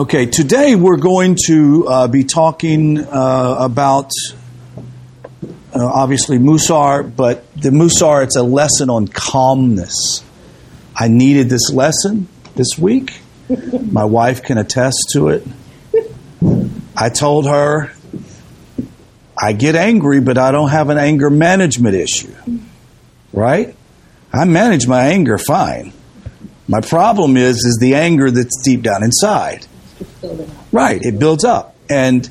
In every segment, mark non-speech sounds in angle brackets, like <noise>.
Okay, today we're going to uh, be talking uh, about uh, obviously Mussar, but the Mussar, it's a lesson on calmness. I needed this lesson this week. My wife can attest to it. I told her, I get angry, but I don't have an anger management issue. Right? I manage my anger fine. My problem is is the anger that's deep down inside. Right, it builds up. And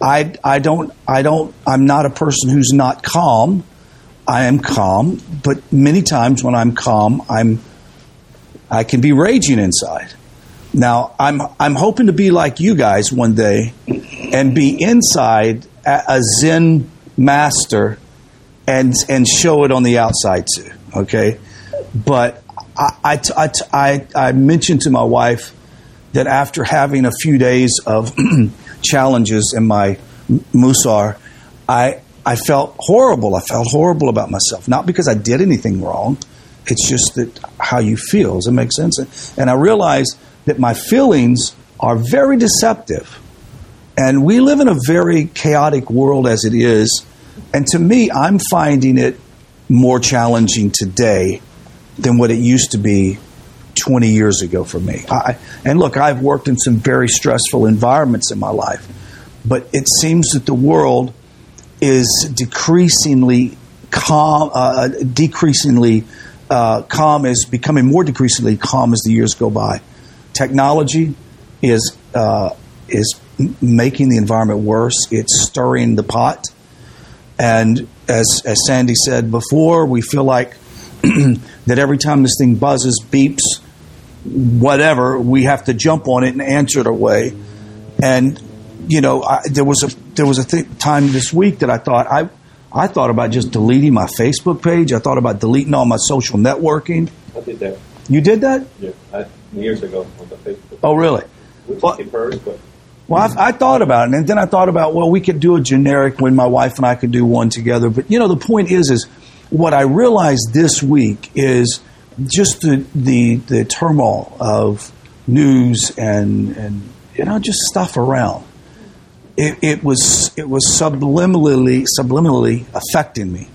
I I don't I don't I'm not a person who's not calm. I am calm, but many times when I'm calm, I'm I can be raging inside. Now, I'm I'm hoping to be like you guys one day and be inside a zen master and and show it on the outside too, okay? But I, I, I, I mentioned to my wife that after having a few days of <clears throat> challenges in my mussar, I, I felt horrible. I felt horrible about myself. Not because I did anything wrong. It's just that how you feel. Does it make sense? And I realized that my feelings are very deceptive. And we live in a very chaotic world as it is. And to me, I'm finding it more challenging today than what it used to be 20 years ago for me. I, and look, I've worked in some very stressful environments in my life, but it seems that the world is decreasingly calm, uh, decreasingly uh, calm is becoming more decreasingly calm as the years go by. Technology is uh, is making the environment worse. It's stirring the pot, and as as Sandy said before, we feel like <clears throat> that every time this thing buzzes, beeps, whatever, we have to jump on it and answer it away. And you know, I, there was a there was a th- time this week that I thought I I thought about just deleting my Facebook page. I thought about deleting all my social networking. I did that. You did that? Yeah, I, years ago on the Facebook. Oh, really? Which well, but well, I, I, thought about it, and then I thought about well, we could do a generic when my wife and I could do one together. But you know, the point is, is what I realized this week is just the the, the turmoil of news and and you know just stuff around. It, it was it was subliminally subliminally affecting me,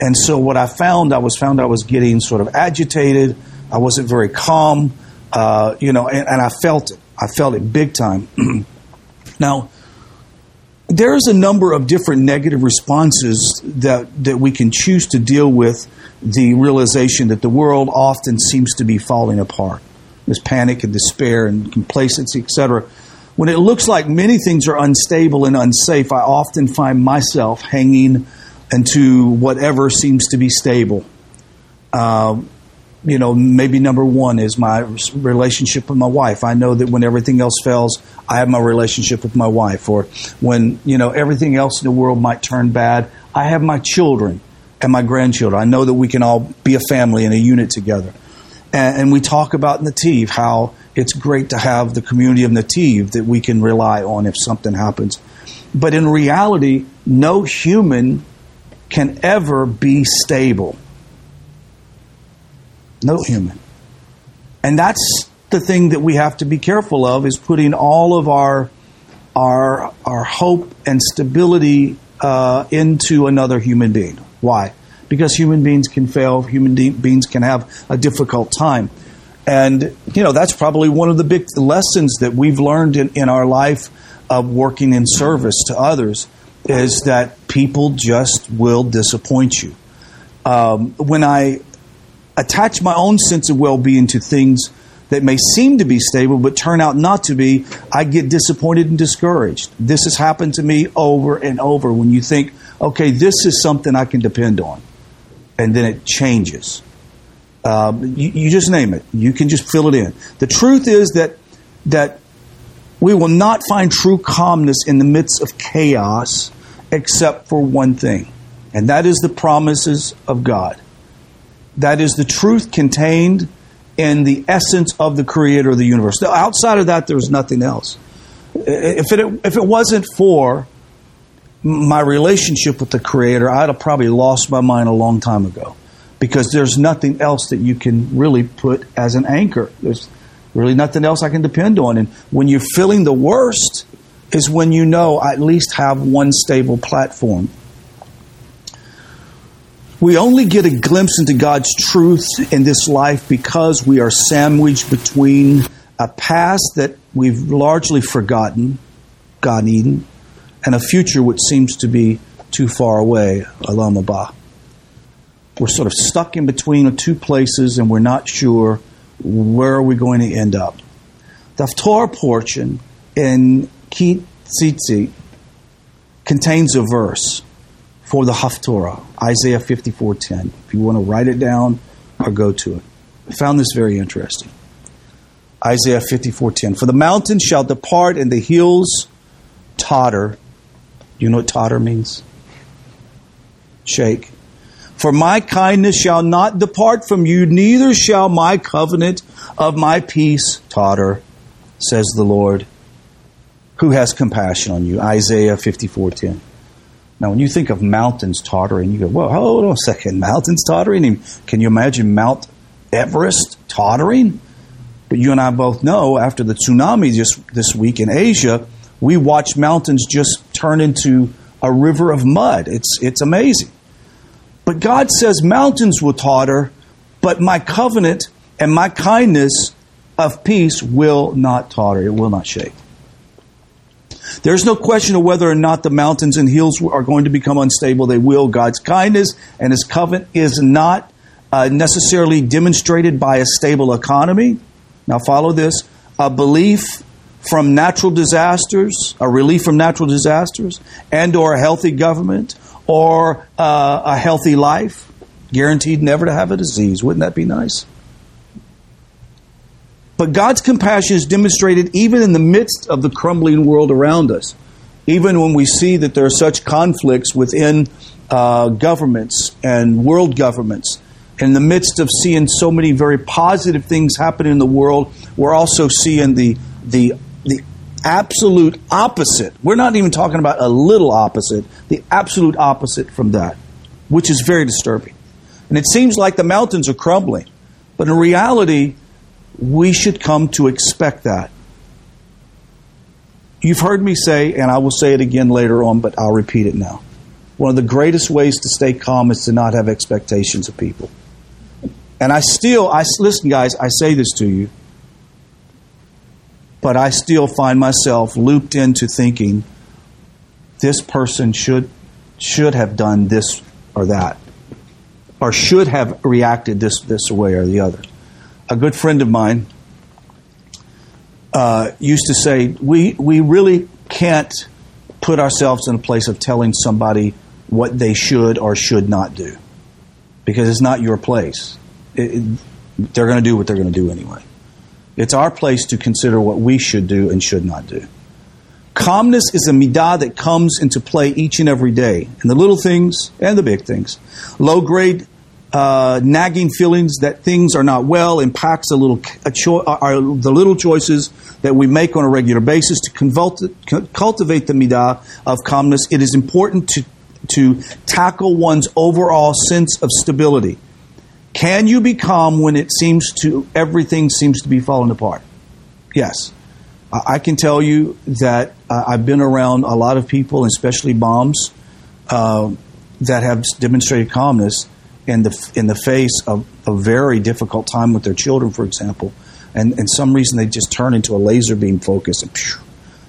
and so what I found I was found I was getting sort of agitated. I wasn't very calm, uh, you know, and, and I felt it. I felt it big time. <clears throat> now, there's a number of different negative responses that, that we can choose to deal with the realization that the world often seems to be falling apart. There's panic and despair and complacency, etc. When it looks like many things are unstable and unsafe, I often find myself hanging into whatever seems to be stable. Uh, you know, maybe number one is my relationship with my wife. I know that when everything else fails, I have my relationship with my wife. Or when, you know, everything else in the world might turn bad, I have my children and my grandchildren. I know that we can all be a family and a unit together. And, and we talk about Netiv, how it's great to have the community of Netiv that we can rely on if something happens. But in reality, no human can ever be stable no human. And that's the thing that we have to be careful of is putting all of our our our hope and stability uh, into another human being. Why? Because human beings can fail. Human de- beings can have a difficult time, and you know that's probably one of the big lessons that we've learned in, in our life of working in service to others is that people just will disappoint you. Um, when I attach my own sense of well being to things that may seem to be stable but turn out not to be, I get disappointed and discouraged. This has happened to me over and over when you think, okay, this is something I can depend on. And then it changes. Um, you, you just name it. You can just fill it in. The truth is that that we will not find true calmness in the midst of chaos except for one thing, and that is the promises of God. That is the truth contained in the essence of the creator of the universe. Now, outside of that, there's nothing else. If it, if it wasn't for my relationship with the creator, I'd have probably lost my mind a long time ago because there's nothing else that you can really put as an anchor. There's, really nothing else I can depend on. And when you're feeling the worst, is when you know I at least have one stable platform. We only get a glimpse into God's truth in this life because we are sandwiched between a past that we've largely forgotten, Gan Eden, and a future which seems to be too far away, Olam Haba. We're sort of stuck in between the two places and we're not sure where are we going to end up. The Torah portion in Ki Teitzei contains a verse for the Haftorah, Isaiah 54:10. If you want to write it down or go to it. I found this very interesting. Isaiah 54:10. For the mountains shall depart and the hills totter. You know what totter means? Shake. For my kindness shall not depart from you, neither shall my covenant of my peace totter, says the Lord, who has compassion on you. Isaiah 54:10. Now, when you think of mountains tottering, you go, well, hold on a second. Mountains tottering? Can you imagine Mount Everest tottering? But you and I both know after the tsunami just this week in Asia, we watched mountains just turn into a river of mud. It's, it's amazing. But God says mountains will totter, but my covenant and my kindness of peace will not totter. It will not shake. There's no question of whether or not the mountains and hills are going to become unstable. They will. God's kindness and His covenant is not uh, necessarily demonstrated by a stable economy. Now, follow this a belief from natural disasters, a relief from natural disasters, and or a healthy government, or uh, a healthy life, guaranteed never to have a disease. Wouldn't that be nice? But God's compassion is demonstrated even in the midst of the crumbling world around us. Even when we see that there are such conflicts within uh, governments and world governments, in the midst of seeing so many very positive things happen in the world, we're also seeing the the the absolute opposite. We're not even talking about a little opposite, the absolute opposite from that, which is very disturbing. And it seems like the mountains are crumbling. But in reality, we should come to expect that. You've heard me say, and I will say it again later on, but I'll repeat it now. One of the greatest ways to stay calm is to not have expectations of people. And I still, I listen, guys, I say this to you, but I still find myself looped into thinking this person should should have done this or that, or should have reacted this this way or the other a good friend of mine uh, used to say, we, we really can't put ourselves in a place of telling somebody what they should or should not do because it's not your place. It, it, they're going to do what they're going to do anyway. It's our place to consider what we should do and should not do. Calmness is a middah that comes into play each and every day, in the little things and the big things. Low grade uh, nagging feelings that things are not well impacts a little a cho- are the little choices that we make on a regular basis to cultivate the middah of calmness. It is important to to tackle one's overall sense of stability. Can you be calm when it seems to everything seems to be falling apart? Yes. I can tell you that uh, I've been around a lot of people, especially moms, uh, that have demonstrated calmness in the in the face of a very difficult time with their children, for example, and and some reason they just turn into a laser beam focus and phew,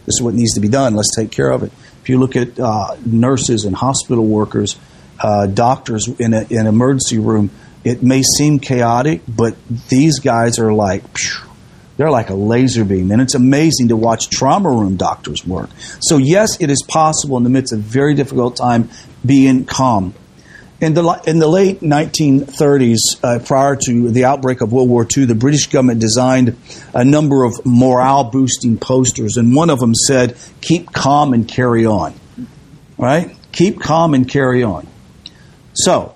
this is what needs to be done. Let's take care of it. If you look at uh, nurses and hospital workers, uh, doctors in in an emergency room, it may seem chaotic, but these guys are like. Phew, they're like a laser beam, and it's amazing to watch trauma room doctors work. So, yes, it is possible in the midst of a very difficult time being calm. In the, in the late 1930s, uh, prior to the outbreak of World War II, the British government designed a number of morale boosting posters, and one of them said, Keep calm and carry on. Right? Keep calm and carry on. So,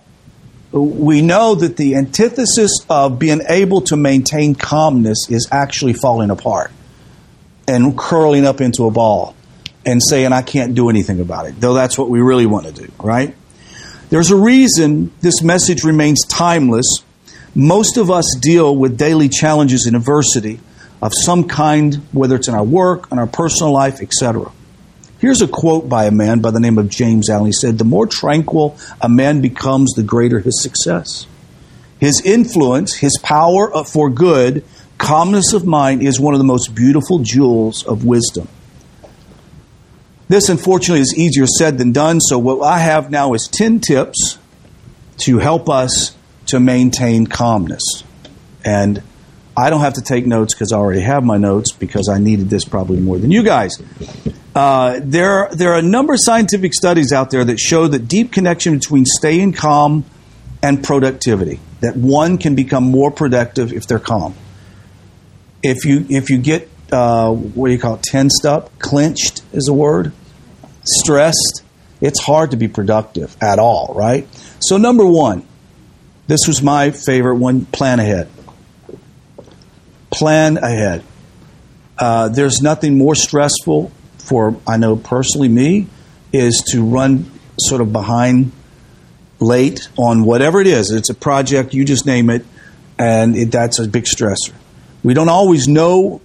we know that the antithesis of being able to maintain calmness is actually falling apart and curling up into a ball and saying, I can't do anything about it, though that's what we really want to do, right? There's a reason this message remains timeless. Most of us deal with daily challenges and adversity. of some kind, whether it's in our work, in our personal life, etc. Here's a quote by a man by the name of James Allen. He said, The more tranquil a man becomes, the greater his success. His influence, his power for good, calmness of mind is one of the most beautiful jewels of wisdom. This, unfortunately, is easier said than done. So, what I have now is 10 tips to help us to maintain calmness. And I don't have to take notes because I already have my notes because I needed this probably more than you guys. Uh, there, there are a number of scientific studies out there that show that deep connection between staying calm and productivity. That one can become more productive if they're calm. If you if you get uh, what do you call it, tensed up, clenched is a word, stressed, it's hard to be productive at all, right? So number one, this was my favorite one: plan ahead. Plan ahead. Uh, there's nothing more stressful for I know personally me is to run sort of behind late on whatever it is. It's a project, you just name it, and it, that's a big stressor. We don't always know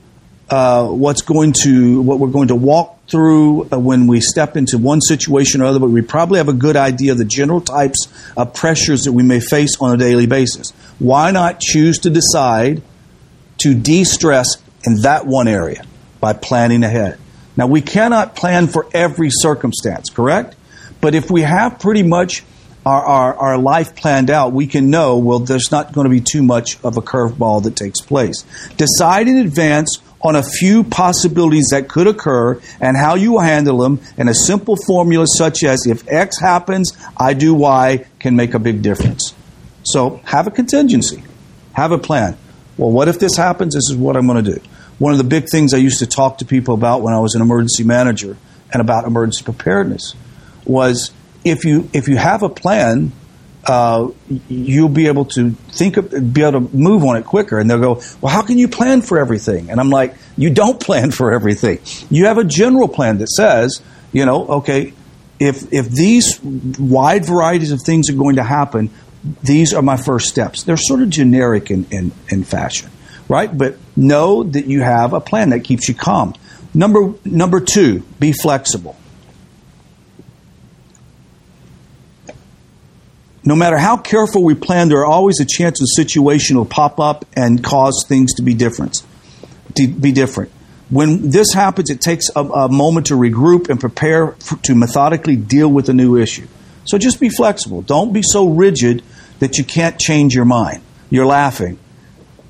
uh, what's going to what we're going to walk through uh, when we step into one situation or other, but we probably have a good idea of the general types of pressures that we may face on a daily basis. Why not choose to decide to de-stress in that one area by planning ahead? Now, we cannot plan for every circumstance, correct? But if we have pretty much our, our, our life planned out, we can know, well, there's not going to be too much of a curveball that takes place. Decide in advance on a few possibilities that could occur and how you handle them, and a simple formula such as if X happens, I do Y can make a big difference. So have a contingency, have a plan. Well, what if this happens? This is what I'm going to do. One of the big things I used to talk to people about when I was an emergency manager and about emergency preparedness was if you if you have a plan, uh, you'll be able to think of, be able to move on it quicker. And they'll go, well, how can you plan for everything? And I'm like, you don't <laughs> plan for everything. You have a general plan that says, you know, okay, if if these wide varieties of things are going to happen, these are my first steps. They're sort of generic in, in, in fashion right? But know that you have a plan that keeps you calm. Number number two, be flexible. No matter how careful we plan, there are always a chance the situation will pop up and cause things to be different. To be different. When this happens, it takes a, a moment to regroup and prepare for, to methodically deal with a new issue. So just be flexible. Don't be so rigid that you can't change your mind. You're laughing.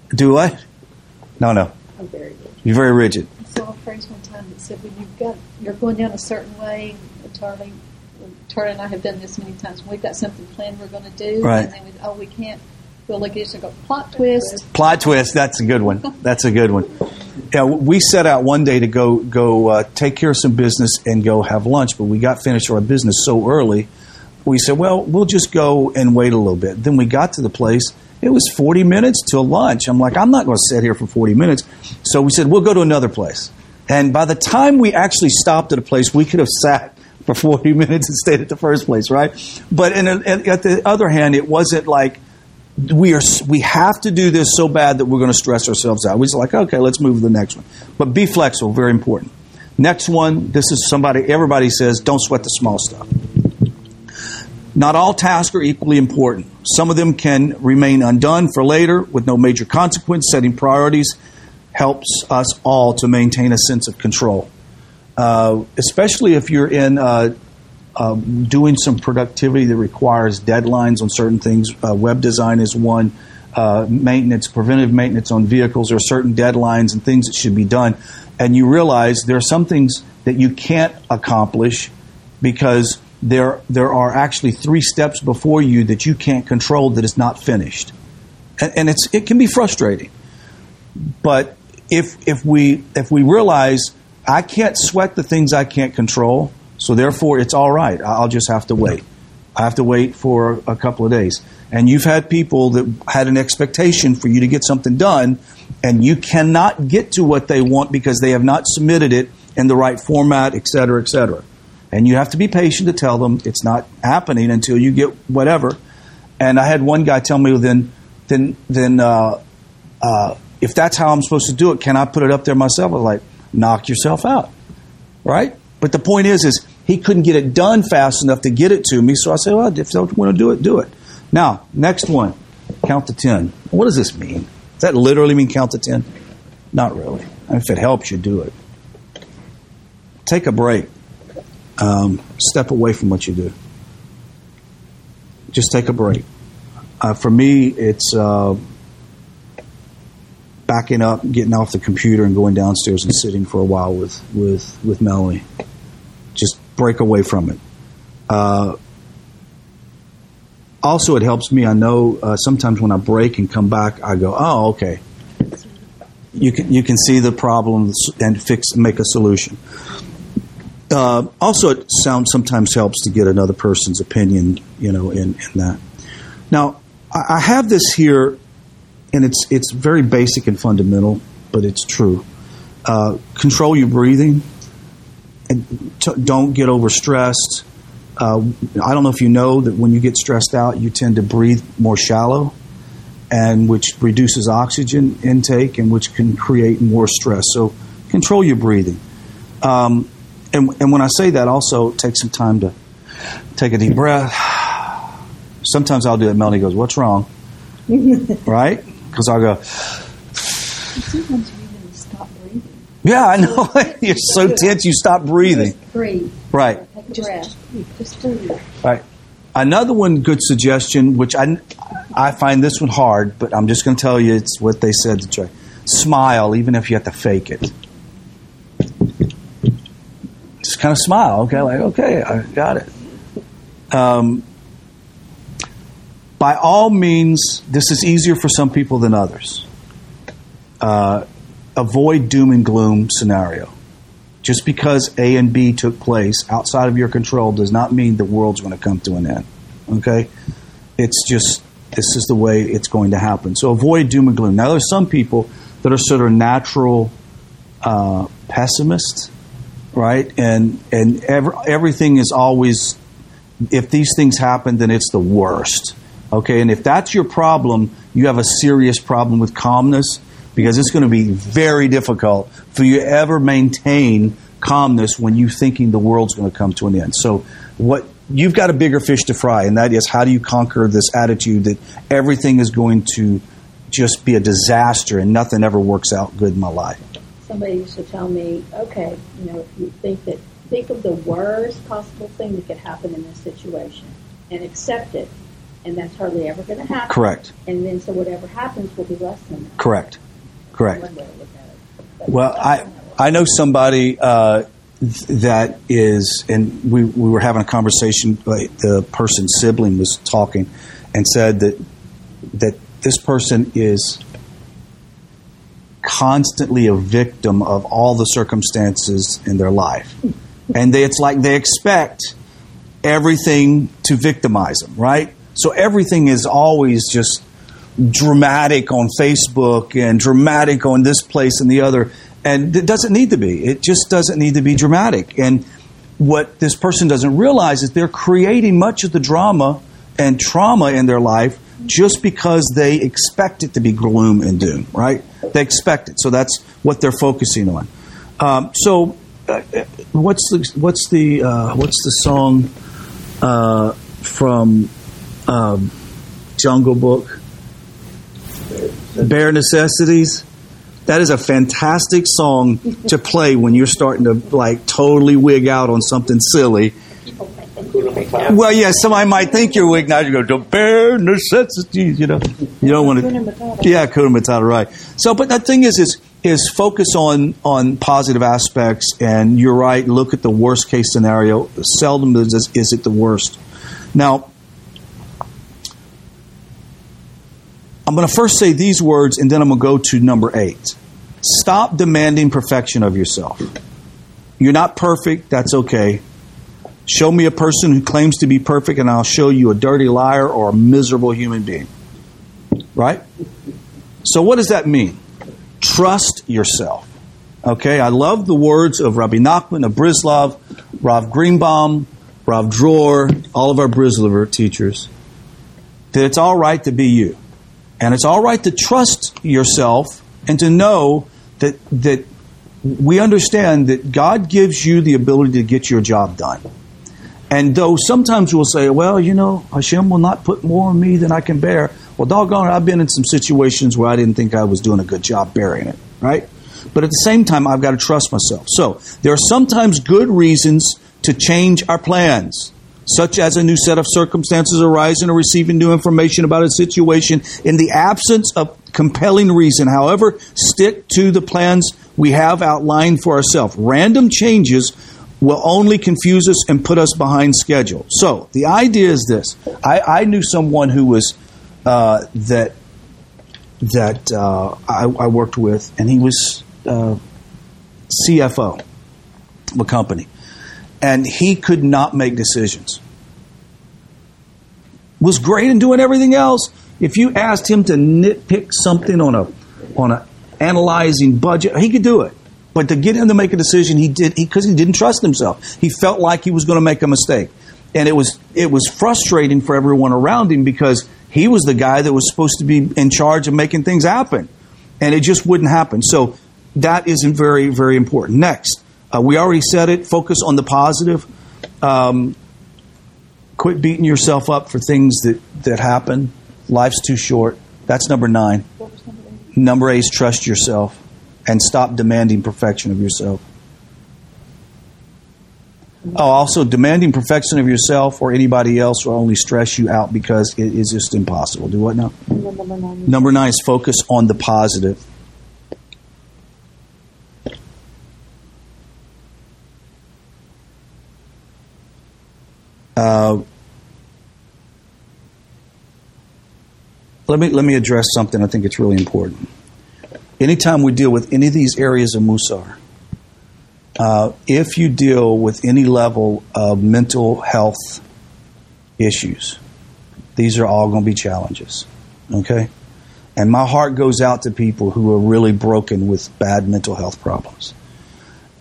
Do what? No, no. I'm very rigid. You're very rigid. I saw a phrase one time that said, when you've got, you're going down a certain way, Charlie, Charlie and I have done this many times. We've got something planned we're going to do, Right. and then we, oh, we can't. We'll look at go, plot twist. Plot twist. That's a good one. That's a good one. Yeah, we set out one day to go go uh, take care of some business and go have lunch, but we got finished our business so early. We said, well, we'll just go and wait a little bit. Then we got to the place. It was 40 minutes till lunch. I'm like, I'm not going to sit here for 40 minutes. So we said, we'll go to another place. And by the time we actually stopped at a place, we could have sat for <laughs> 40 minutes and stayed at the first place, right? But in a, at the other hand, it wasn't like we are we have to do this so bad that we're going to stress ourselves out. We're just like, okay, let's move to the next one. But be flexible, very important. Next one, this is somebody everybody says, don't sweat the small stuff. Not all tasks are equally important. Some of them can remain undone for later with no major consequence. Setting priorities helps us all to maintain a sense of control, uh, especially if you're in uh, uh, doing some productivity that requires deadlines on certain things. Uh, web design is one. Uh, maintenance, preventive maintenance on vehicles, are certain deadlines and things that should be done. And you realize there are some things that you can't accomplish because there there are actually three steps before you that you can't control that is not finished, and, and it's it can be frustrating. But if if we if we realize I can't sweat the things I can't control, so therefore it's all right. I'll just have to wait. I have to wait for a couple of days. And you've had people that had an expectation for you to get something done, and you cannot get to what they want because they have not submitted it in the right format, et cetera, et cetera. And you have to be patient to tell them it's not happening until you get whatever. And I had one guy tell me, then, then, then, uh, uh, if that's how I'm supposed to do it, can I put it up there myself? I was like, knock yourself out, right? But the point is, is he couldn't get it done fast enough to get it to me. So I said, well, if you want to do it, do it. Now, next one, count to ten. What does this mean? Does that literally mean count to ten? Not really. If it helps you, do it. Take a break. Um, step away from what you do. Just take a break. Uh, for me, it's uh, backing up, getting off the computer, and going downstairs and sitting for a while with with with Melanie. Just break away from it. Uh, also, it helps me. I know uh, sometimes when I break and come back, I go, "Oh, okay." You can you can see the problem and fix make a solution. Uh, also, it sounds sometimes helps to get another person's opinion, you know, in, in that. Now, I have this here, and it's it's very basic and fundamental, but it's true. Uh, control your breathing, and t- don't get overstressed. Uh, I don't know if you know that when you get stressed out, you tend to breathe more shallow, and which reduces oxygen intake, and which can create more stress. So, control your breathing. Um, and, and when I say that, also take some time to take a deep breath. <sighs> Sometimes I'll do it. Melanie goes, "What's wrong?" <laughs> right? Because I'll go. Sometimes you even stop breathing. Yeah, I know. <laughs> You're so tense, you stop breathing. Just breathe. Right. Take a breath. Just breathe. Right. Another one, good suggestion, which I, I find this one hard, but I'm just going to tell you it's what they said to try. Smile, even if you have to fake it. Just kind of smile. Okay, like okay, I got it. Um, by all means, this is easier for some people than others. Uh, avoid doom and gloom scenario. Just because A and B took place outside of your control does not mean the world's going to come to an end. Okay? It's just, this is the way it's going to happen. So avoid doom and gloom. Now, there's some people that are sort of natural uh, pessimists, right? And, and every, everything is always, if these things happen, then it's the worst. Okay? And if that's your problem, you have a serious problem with calmness because it's going to be very difficult for you to ever maintain calmness when you're thinking the world's going to come to an end. So, what you've got a bigger fish to fry, and that is how do you conquer this attitude that everything is going to just be a disaster and nothing ever works out good in my life. Somebody used to tell me, okay, you know, if you think that, think of the worst possible thing that could happen in this situation and accept it. And that's hardly ever going to happen. Correct. And then so whatever happens will be less than that. Correct. Correct. One way to look at it. Well, I not how it I know somebody uh, th- that is, and we we were having a conversation. Like the person's sibling was talking, and said that that this person is constantly a victim of all the circumstances in their life, <laughs> and they, it's like they expect everything to victimize them, right? So everything is always just dramatic on Facebook and dramatic on this place and the other. And it doesn't need to be. It just doesn't need to be dramatic. And what this person doesn't realize is they're creating much of the drama and trauma in their life just because they expect it to be gloom and doom, right? They expect it. So that's what they're focusing on. Um, so, uh, what's the what's the uh, what's the song uh, from um, Jungle Book? Bare Necessities. That is a fantastic song to play when you're starting to like totally wig out on something silly. Well, yeah, somebody might think you're wigging out. You go, to bare necessities, you know. You don't want to. Yeah, Hakuna Matata, right. So, but the thing is, is, is focus on, on positive aspects, and you're right, look at the worst case scenario. Seldom is, is it the worst. Now, I'm going to first say these words, and then I'm going to go to number eight. Stop demanding perfection of yourself. You're not perfect, that's okay. Show me a person who claims to be perfect, and I'll show you a dirty liar or a miserable human being. Right? So, what does that mean? Trust yourself. Okay, I love the words of Rabbi Nachman of Breslov, Rav Greenbaum, Rav Dror, all of our Breslover teachers, that it's all right to be you. And it's all right to trust yourself and to know that that we understand that God gives you the ability to get your job done. And though sometimes we'll say, well, you know, Hashem will not put more on me than I can bear. Well, doggone it, I've been in some situations where I didn't think I was doing a good job bearing it, right? But at the same time, I've got to trust myself. So there are sometimes good reasons to change our plans, such as a new set of circumstances arising or receiving new information about a situation. In the absence of compelling reason, however, stick to the plans we have outlined for ourselves. Random changes will only confuse us and put us behind schedule. So the idea is this: I, I knew someone who was uh, that that uh, I, I, worked with, and he was uh, CFO of a company, and he could not make decisions. Was great in doing everything else. If you asked him to nitpick something on a on a analyzing budget, he could do it. But to get him to make a decision, he did because he, he didn't trust himself. He felt like he was going to make a mistake, and it was it was frustrating for everyone around him because he was the guy that was supposed to be in charge of making things happen, and it just wouldn't happen. So that isn't very very important. Next, uh, we already said it. Focus on the positive. Um, quit beating yourself up for things that that happen. Life's too short. That's number nine. Number eight is trust yourself and stop demanding perfection of yourself. Oh, also, demanding perfection of yourself or anybody else will only stress you out because it is just impossible. Do what now? Number nine. Number nine is focus on the positive. Uh, let me let me address something. I think it's really important anytime we deal with any of these areas of Mussar, uh, if you deal with any level of mental health issues, these are all going to be challenges. Okay? And my heart goes out to people who are really broken with bad mental health problems.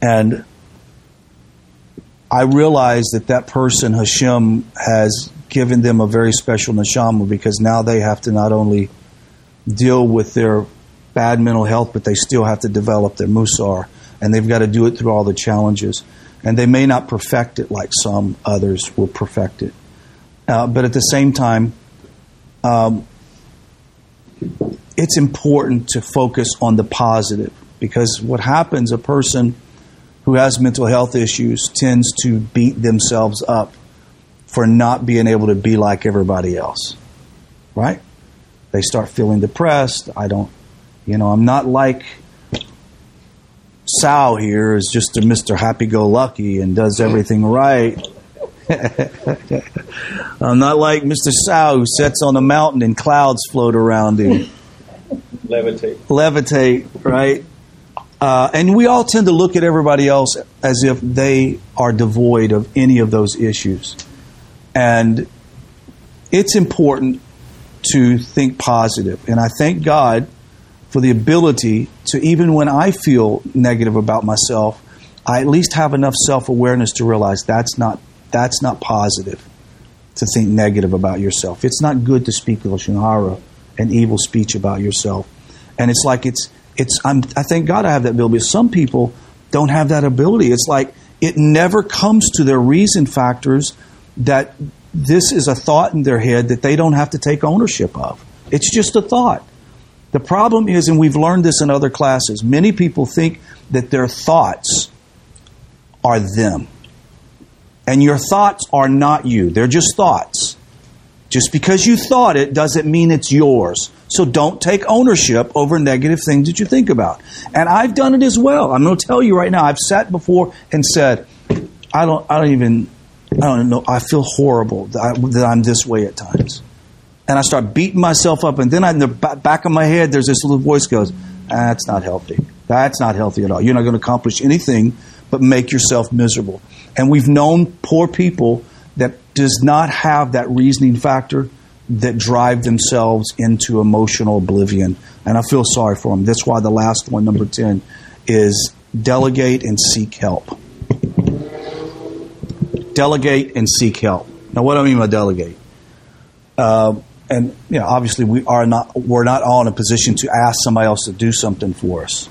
And I realize that that person, Hashem, has given them a very special neshama because now they have to not only deal with their bad mental health, but they still have to develop their mussar, and they've got to do it through all the challenges. And they may not perfect it like some others will perfect it. Uh, but at the same time, um, it's important to focus on the positive because what happens, a person who has mental health issues tends to beat themselves up for not being able to be like everybody else. Right? They start feeling depressed. I don't you know, I'm not like Sal here is just a Mr. Happy Go Lucky and does everything right. <laughs> I'm not like Mr. Sal who sits on a mountain and clouds float around him. Levitate. Levitate, right? Uh, and we all tend to look at everybody else as if they are devoid of any of those issues. And it's important to think positive. And I thank God for the ability to, even when I feel negative about myself, I at least have enough self awareness to realize that's not, that's not positive to think negative about yourself. It's not good to speak lashon hara, an evil speech about yourself. And it's like it's, it's, I'm, I thank God I have that ability. Some people don't have that ability. It's like it never comes to their reason factors that this is a thought in their head that they don't have to take ownership of. It's just a thought. The problem is, and we've learned this in other classes, many people think that their thoughts are them. And your thoughts are not you, they're just thoughts. Just because you thought it doesn't mean it's yours. So don't take ownership over negative things that you think about. And I've done it as well. I'm going to tell you right now. I've sat before and said, I don't, I don't even, I don't know. I feel horrible that, I, I'm this way at times and I start beating myself up, and then I, in the back of my head, there's this little voice goes, "That's not healthy. That's not healthy at all. You're not going to accomplish anything but make yourself miserable." And we've known poor people that does not have that reasoning factor that drive themselves into emotional oblivion, and I feel sorry for them. That's why the last one, number ten, is delegate and seek help. Delegate and seek help. Now, what do I mean by delegate? Uh, and you know, obviously we are not we're not all in a position to ask somebody else to do something for us.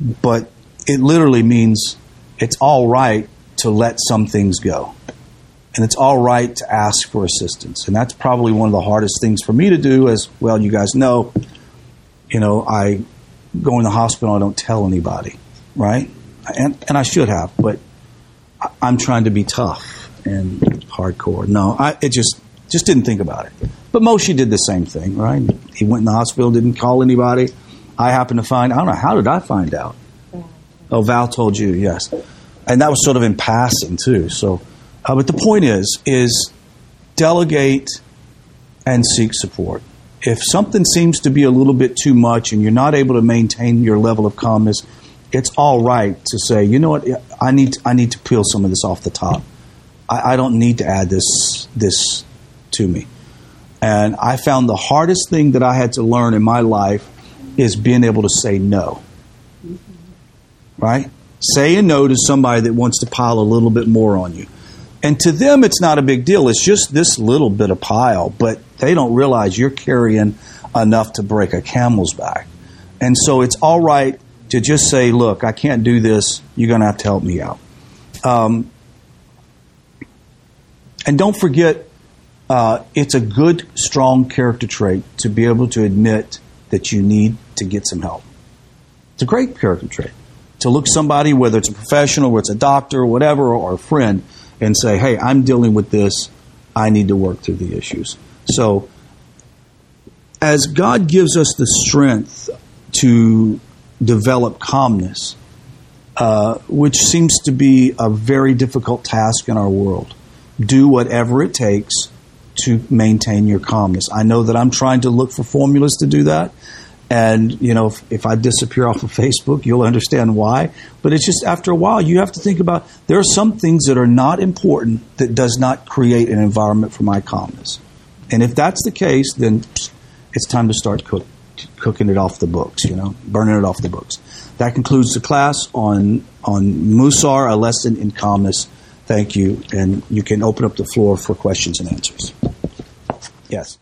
But it literally means it's all right to let some things go. And it's all right to ask for assistance. And that's probably one of the hardest things for me to do as well you guys know. You know, I go in the hospital I don't tell anybody, right? And and I should have, but I'm trying to be tough and hardcore. No, I it just just didn't think about it. But Moshe did the same thing, right? He went in the hospital, didn't call anybody. I happened to find I don't know how did I find out? Oh, Val told you, yes, and that was sort of in passing too. So, uh, but the point is, is delegate and seek support. If something seems to be a little bit too much and you're not able to maintain your level of calmness, it's all right to say, you know what, I need I need to peel some of this off the top. I, I don't need to add this this to me. And I found the hardest thing that I had to learn in my life is being able to say no. Right? Saying no to somebody that wants to pile a little bit more on you. And to them, it's not a big deal. It's just this little bit of pile, but they don't realize you're carrying enough to break a camel's back. And so it's all right to just say, look, I can't do this. You're going to have to help me out. Um, and don't forget, uh, it's a good, strong character trait to be able to admit that you need to get some help. It's a great character trait to look somebody, whether it's a professional, whether it's a doctor, or whatever, or a friend, and say, "Hey, I'm dealing with this. I need to work through the issues." So, as God gives us the strength to develop calmness, uh, which seems to be a very difficult task in our world, do whatever it takes to maintain your calmness. I know that I'm trying to look for formulas to do that. And, you know, if, if I disappear off of Facebook, you'll understand why. But it's just after a while, you have to think about there are some things that are not important that does not create an environment for my calmness. And if that's the case, then it's time to start cook, cooking it off the books, you know, burning it off the books. That concludes the class on, on Mussar, a lesson in calmness. Thank you. And you can open up the floor for questions and answers. Yes.